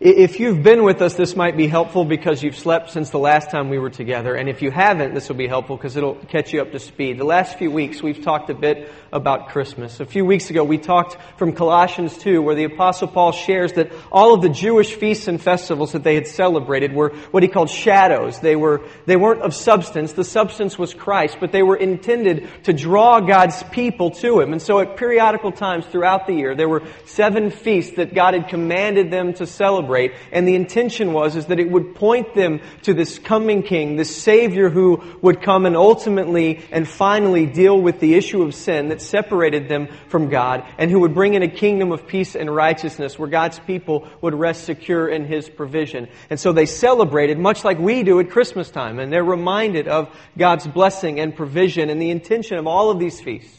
If you've been with us, this might be helpful because you've slept since the last time we were together. And if you haven't, this will be helpful because it'll catch you up to speed. The last few weeks, we've talked a bit about Christmas. A few weeks ago, we talked from Colossians 2, where the Apostle Paul shares that all of the Jewish feasts and festivals that they had celebrated were what he called shadows. They, were, they weren't of substance. The substance was Christ, but they were intended to draw God's people to Him. And so at periodical times throughout the year, there were seven feasts that God had commanded them to celebrate celebrate. And the intention was is that it would point them to this coming king, this savior who would come and ultimately and finally deal with the issue of sin that separated them from God and who would bring in a kingdom of peace and righteousness where God's people would rest secure in his provision. And so they celebrated much like we do at Christmas time and they're reminded of God's blessing and provision and the intention of all of these feasts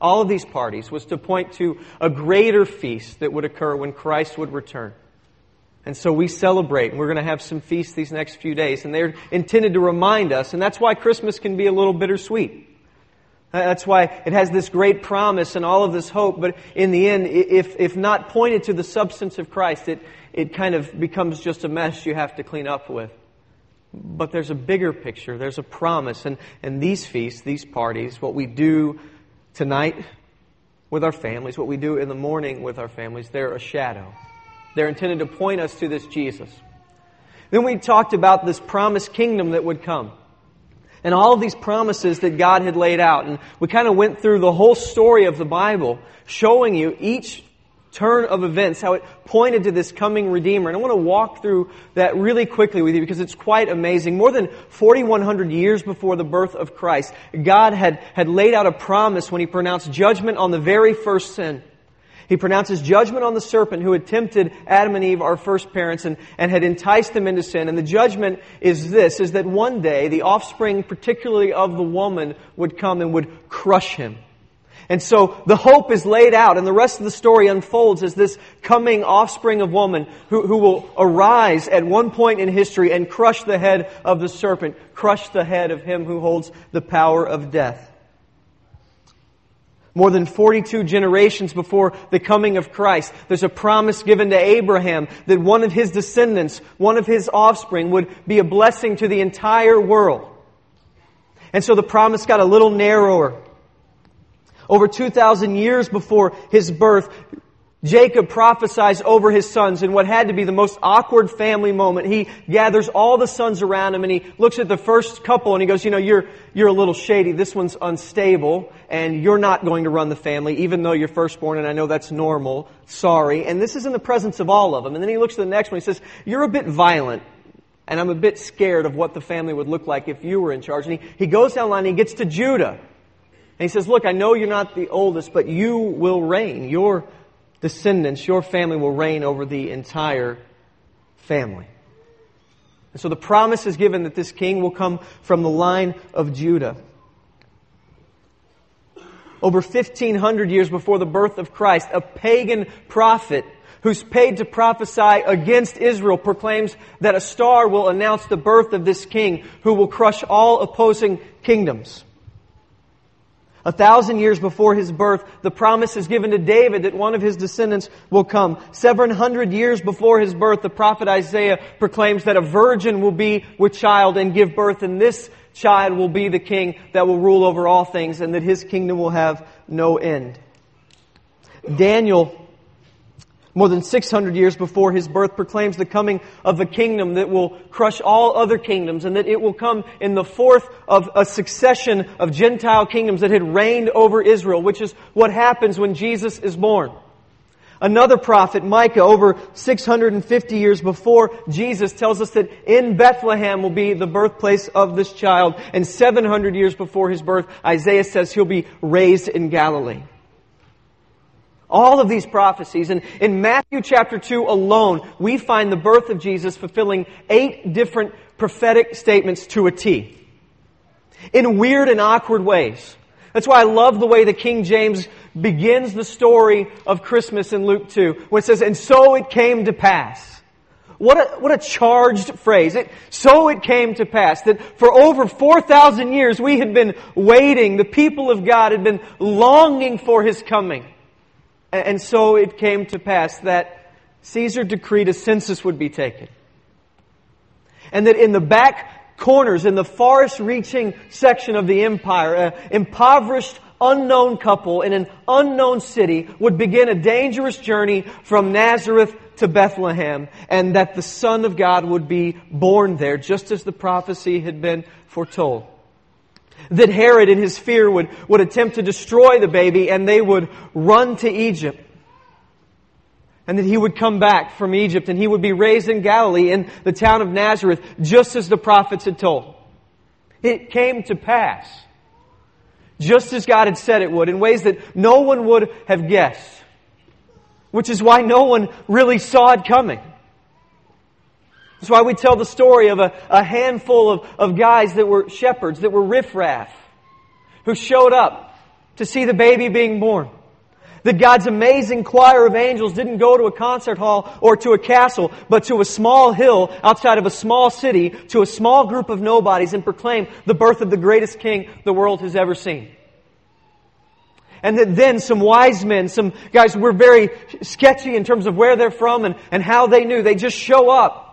all of these parties was to point to a greater feast that would occur when Christ would return. And so we celebrate, and we're going to have some feasts these next few days, and they're intended to remind us, and that's why Christmas can be a little bittersweet. That's why it has this great promise and all of this hope, but in the end, if, if not pointed to the substance of Christ, it, it kind of becomes just a mess you have to clean up with. But there's a bigger picture, there's a promise, and, and these feasts, these parties, what we do tonight with our families, what we do in the morning with our families, they're a shadow. They're intended to point us to this Jesus. Then we talked about this promised kingdom that would come. And all of these promises that God had laid out. And we kind of went through the whole story of the Bible, showing you each turn of events, how it pointed to this coming Redeemer. And I want to walk through that really quickly with you because it's quite amazing. More than 4,100 years before the birth of Christ, God had, had laid out a promise when He pronounced judgment on the very first sin. He pronounces judgment on the serpent who had tempted Adam and Eve, our first parents, and, and had enticed them into sin. And the judgment is this, is that one day the offspring, particularly of the woman, would come and would crush him. And so the hope is laid out, and the rest of the story unfolds as this coming offspring of woman who, who will arise at one point in history and crush the head of the serpent, crush the head of him who holds the power of death. More than 42 generations before the coming of Christ, there's a promise given to Abraham that one of his descendants, one of his offspring, would be a blessing to the entire world. And so the promise got a little narrower. Over 2,000 years before his birth, Jacob prophesies over his sons in what had to be the most awkward family moment. He gathers all the sons around him and he looks at the first couple and he goes, you know, you're, you're a little shady. This one's unstable and you're not going to run the family even though you're firstborn and I know that's normal. Sorry. And this is in the presence of all of them. And then he looks at the next one he says, you're a bit violent. And I'm a bit scared of what the family would look like if you were in charge. And he, he goes down the line and he gets to Judah. And he says, look, I know you're not the oldest, but you will reign. You're descendants, your family will reign over the entire family. And so the promise is given that this king will come from the line of Judah. Over 1500 years before the birth of Christ, a pagan prophet who's paid to prophesy against Israel proclaims that a star will announce the birth of this king who will crush all opposing kingdoms. A thousand years before his birth, the promise is given to David that one of his descendants will come. Seven hundred years before his birth, the prophet Isaiah proclaims that a virgin will be with child and give birth, and this child will be the king that will rule over all things, and that his kingdom will have no end. Daniel more than 600 years before his birth, proclaims the coming of a kingdom that will crush all other kingdoms and that it will come in the fourth of a succession of Gentile kingdoms that had reigned over Israel, which is what happens when Jesus is born. Another prophet, Micah, over 650 years before Jesus, tells us that in Bethlehem will be the birthplace of this child. And 700 years before his birth, Isaiah says he'll be raised in Galilee. All of these prophecies. And in Matthew chapter 2 alone, we find the birth of Jesus fulfilling eight different prophetic statements to a T. In weird and awkward ways. That's why I love the way the King James begins the story of Christmas in Luke 2, when it says, And so it came to pass. What a, what a charged phrase. It, so it came to pass that for over 4,000 years we had been waiting. The people of God had been longing for His coming. And so it came to pass that Caesar decreed a census would be taken. And that in the back corners, in the forest reaching section of the empire, an impoverished, unknown couple in an unknown city would begin a dangerous journey from Nazareth to Bethlehem, and that the Son of God would be born there, just as the prophecy had been foretold. That Herod, in his fear, would, would attempt to destroy the baby, and they would run to Egypt and that he would come back from Egypt and he would be raised in Galilee in the town of Nazareth, just as the prophets had told. It came to pass, just as God had said it would, in ways that no one would have guessed, which is why no one really saw it coming. That's why we tell the story of a, a handful of, of guys that were shepherds, that were riffraff, who showed up to see the baby being born. That God's amazing choir of angels didn't go to a concert hall or to a castle, but to a small hill outside of a small city, to a small group of nobodies and proclaim the birth of the greatest king the world has ever seen. And that then some wise men, some guys were very sketchy in terms of where they're from and, and how they knew, they just show up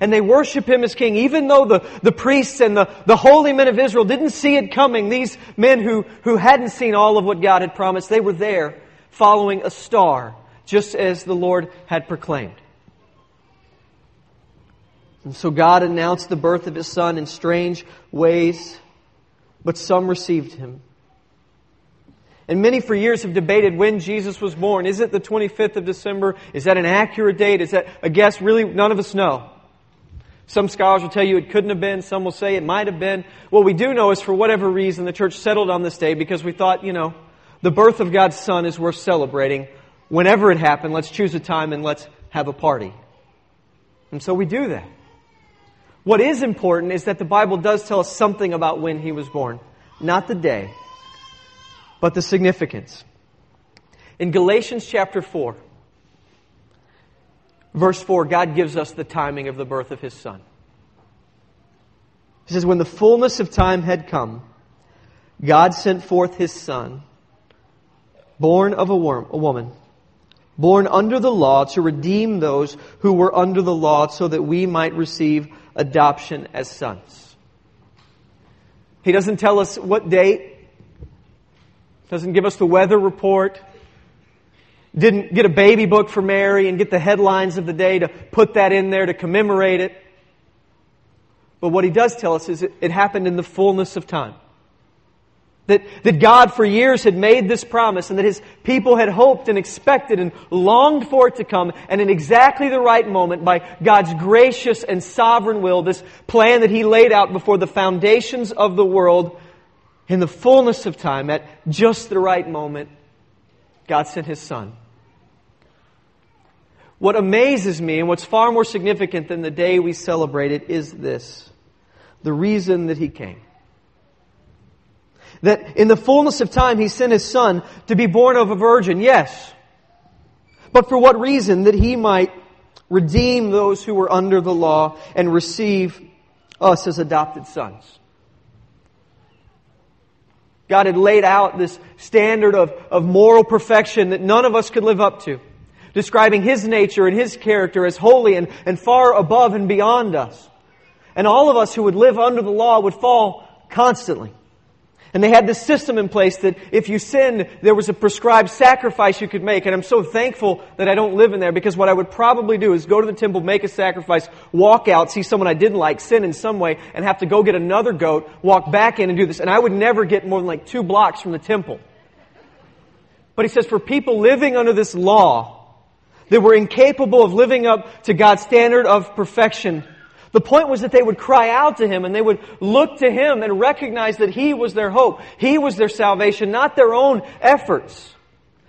and they worship him as king, even though the, the priests and the, the holy men of Israel didn't see it coming. These men who, who hadn't seen all of what God had promised, they were there following a star, just as the Lord had proclaimed. And so God announced the birth of his son in strange ways, but some received him. And many for years have debated when Jesus was born. Is it the 25th of December? Is that an accurate date? Is that a guess? Really, none of us know. Some scholars will tell you it couldn't have been. Some will say it might have been. What we do know is for whatever reason, the church settled on this day because we thought, you know, the birth of God's Son is worth celebrating. Whenever it happened, let's choose a time and let's have a party. And so we do that. What is important is that the Bible does tell us something about when he was born. Not the day, but the significance. In Galatians chapter 4, Verse 4, God gives us the timing of the birth of His Son. He says, When the fullness of time had come, God sent forth His Son, born of a, worm, a woman, born under the law to redeem those who were under the law so that we might receive adoption as sons. He doesn't tell us what date, doesn't give us the weather report, didn't get a baby book for Mary and get the headlines of the day to put that in there to commemorate it. But what he does tell us is it, happened in the fullness of time. That, that God for years had made this promise and that his people had hoped and expected and longed for it to come and in exactly the right moment by God's gracious and sovereign will, this plan that he laid out before the foundations of the world in the fullness of time at just the right moment, God sent his son what amazes me and what's far more significant than the day we celebrate it is this the reason that he came. That in the fullness of time he sent his son to be born of a virgin, yes. But for what reason? That he might redeem those who were under the law and receive us as adopted sons. God had laid out this standard of, of moral perfection that none of us could live up to describing His nature and His character as holy and, and far above and beyond us. And all of us who would live under the law would fall constantly. And they had this system in place that if you sinned, there was a prescribed sacrifice you could make. And I'm so thankful that I don't live in there because what I would probably do is go to the temple, make a sacrifice, walk out, see someone I didn't like, sin in some way, and have to go get another goat, walk back in and do this. And I would never get more than like two blocks from the temple. But he says for people living under this law, they were incapable of living up to God's standard of perfection. The point was that they would cry out to Him and they would look to Him and recognize that He was their hope. He was their salvation, not their own efforts.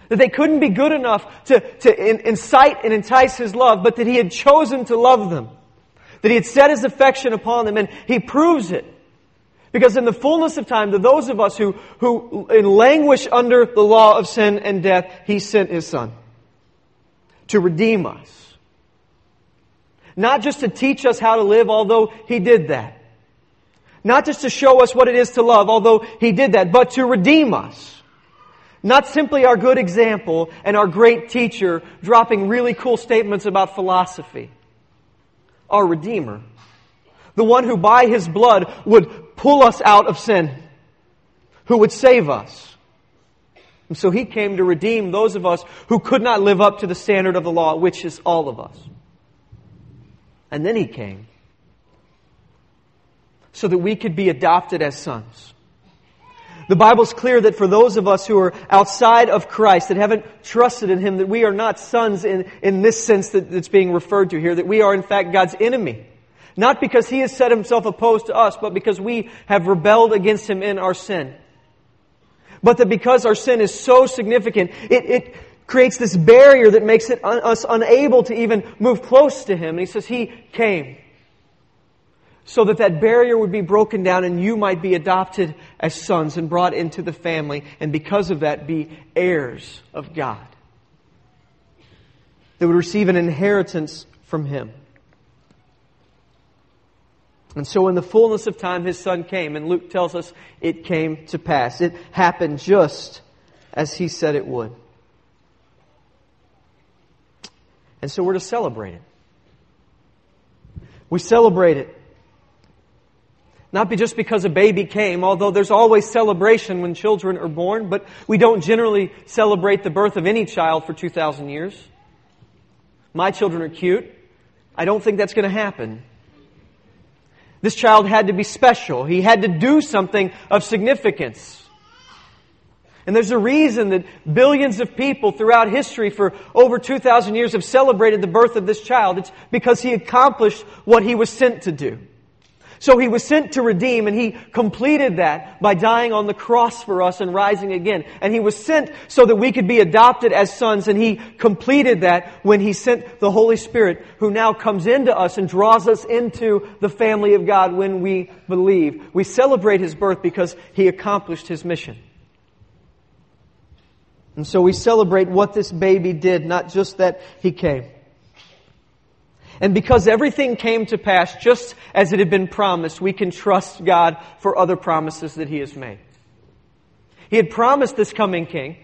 That they couldn't be good enough to, to incite and entice His love, but that He had chosen to love them. That He had set His affection upon them and He proves it. Because in the fullness of time, to those of us who, who languish under the law of sin and death, He sent His Son to redeem us. Not just to teach us how to live, although He did that. Not just to show us what it is to love, although He did that, but to redeem us. Not simply our good example and our great teacher dropping really cool statements about philosophy. Our Redeemer. The one who by His blood would pull us out of sin. Who would save us. And so He came to redeem those of us who could not live up to the standard of the law, which is all of us. And then He came so that we could be adopted as sons. The Bible's clear that for those of us who are outside of Christ, that haven't trusted in Him, that we are not sons in, in this sense that, that's being referred to here, that we are in fact God's enemy. Not because He has set Himself opposed to us, but because we have rebelled against Him in our sin. But that because our sin is so significant, it, it creates this barrier that makes it un, us unable to even move close to Him. And He says He came so that that barrier would be broken down and you might be adopted as sons and brought into the family and because of that be heirs of God. They would receive an inheritance from Him. And so in the fullness of time, His Son came and Luke tells us it came to pass. It happened just as He said it would. And so we're to celebrate it. We celebrate it not be just because a baby came, although there's always celebration when children are born, but we don't generally celebrate the birth of any child for 2,000 years. My children are cute. I don't think that's going to happen. This child had to be special. He had to do something of significance. And there's a reason that billions of people throughout history for over 2,000 years have celebrated the birth of this child. It's because he accomplished what he was sent to do. So he was sent to redeem and he completed that by dying on the cross for us and rising again. And he was sent so that we could be adopted as sons and he completed that when he sent the Holy Spirit who now comes into us and draws us into the family of God when we believe. We celebrate his birth because he accomplished his mission. And so we celebrate what this baby did, not just that he came. And because everything came to pass just as it had been promised, we can trust God for other promises that He has made. He had promised this coming king,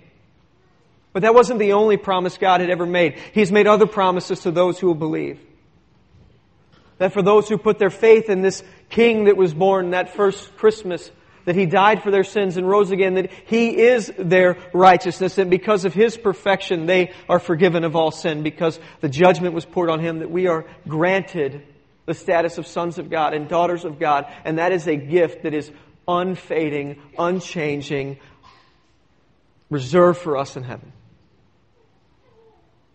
but that wasn't the only promise God had ever made. He's made other promises to those who will believe. That for those who put their faith in this king that was born that first Christmas, that he died for their sins and rose again, that he is their righteousness, and because of his perfection, they are forgiven of all sin, because the judgment was poured on him, that we are granted the status of sons of God and daughters of God, and that is a gift that is unfading, unchanging, reserved for us in heaven.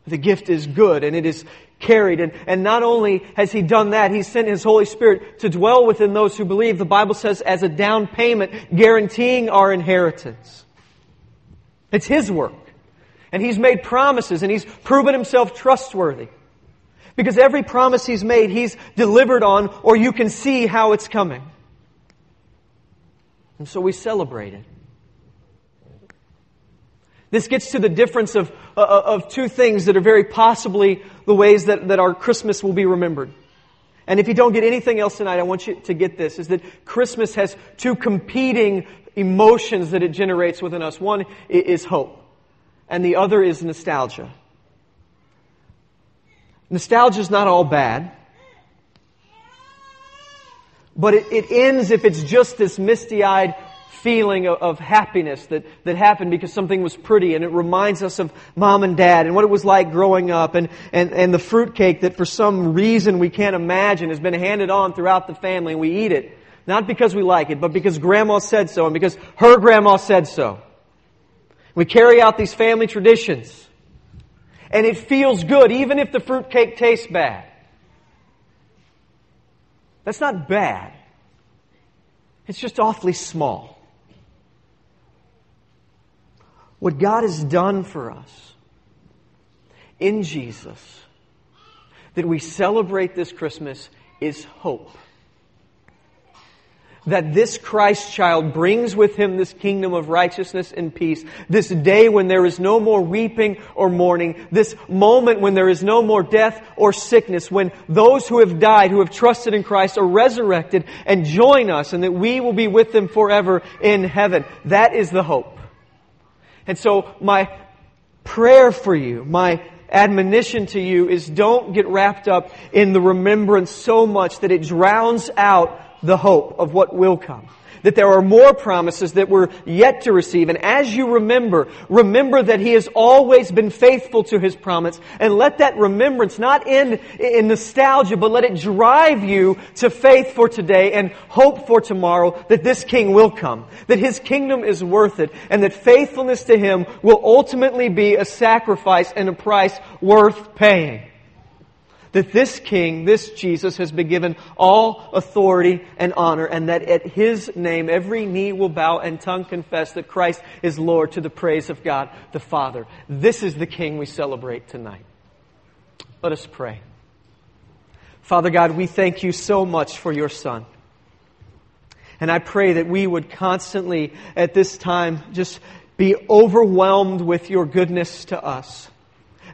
The gift is good and it is carried. And, and not only has He done that, He sent His Holy Spirit to dwell within those who believe. The Bible says as a down payment, guaranteeing our inheritance. It's His work. And He's made promises and He's proven Himself trustworthy. Because every promise He's made, He's delivered on or you can see how it's coming. And so we celebrate it. This gets to the difference of, uh, uh, of two things that are very possibly the ways that, that our Christmas will be remembered. And if you don't get anything else tonight, I want you to get this, is that Christmas has two competing emotions that it generates within us. One is hope, and the other is nostalgia. Nostalgia is not all bad. But it, it ends if it's just this misty-eyed feeling of, of, happiness that, that happened because something was pretty and it reminds us of mom and dad and what it was like growing up and, and, and the fruitcake that for some reason we can't imagine has been handed on throughout the family and we eat it. Not because we like it, but because grandma said so and because her grandma said so. We carry out these family traditions. And it feels good even if the fruitcake tastes bad. That's not bad. It's just awfully small what God has done for us in Jesus that we celebrate this Christmas is hope. That this Christ child brings with him this kingdom of righteousness and peace, this day when there is no more weeping or mourning, this moment when there is no more death or sickness, when those who have died, who have trusted in Christ, are resurrected and join us, and that we will be with them forever in heaven. That is the hope. And so my prayer for you, my admonition to you is don't get wrapped up in the remembrance so much that it drowns out the hope of what will come that there are more promises that we're yet to receive. And as you remember, remember that He has always been faithful to His promise. And let that remembrance not end in nostalgia, but let it drive you to faith for today and hope for tomorrow that this King will come, that His kingdom is worth it, and that faithfulness to Him will ultimately be a sacrifice and a price worth paying that this King, this Jesus, has been given all authority and honor, and that at His name every knee will bow and tongue confess that Christ is Lord to the praise of God the Father. This is the King we celebrate tonight. Let us pray. Father God, we thank you so much for your Son. And I pray that we would constantly, at this time, just be overwhelmed with your goodness to us.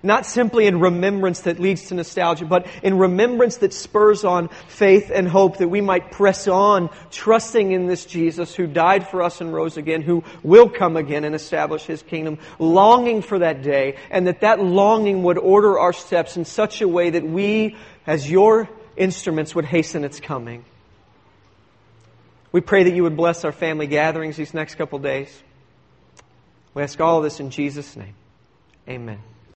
Not simply in remembrance that leads to nostalgia, but in remembrance that spurs on faith and hope that we might press on, trusting in this Jesus who died for us and rose again, who will come again and establish his kingdom, longing for that day, and that that longing would order our steps in such a way that we, as your instruments, would hasten its coming. We pray that you would bless our family gatherings these next couple days. We ask all this in Jesus' name. Amen.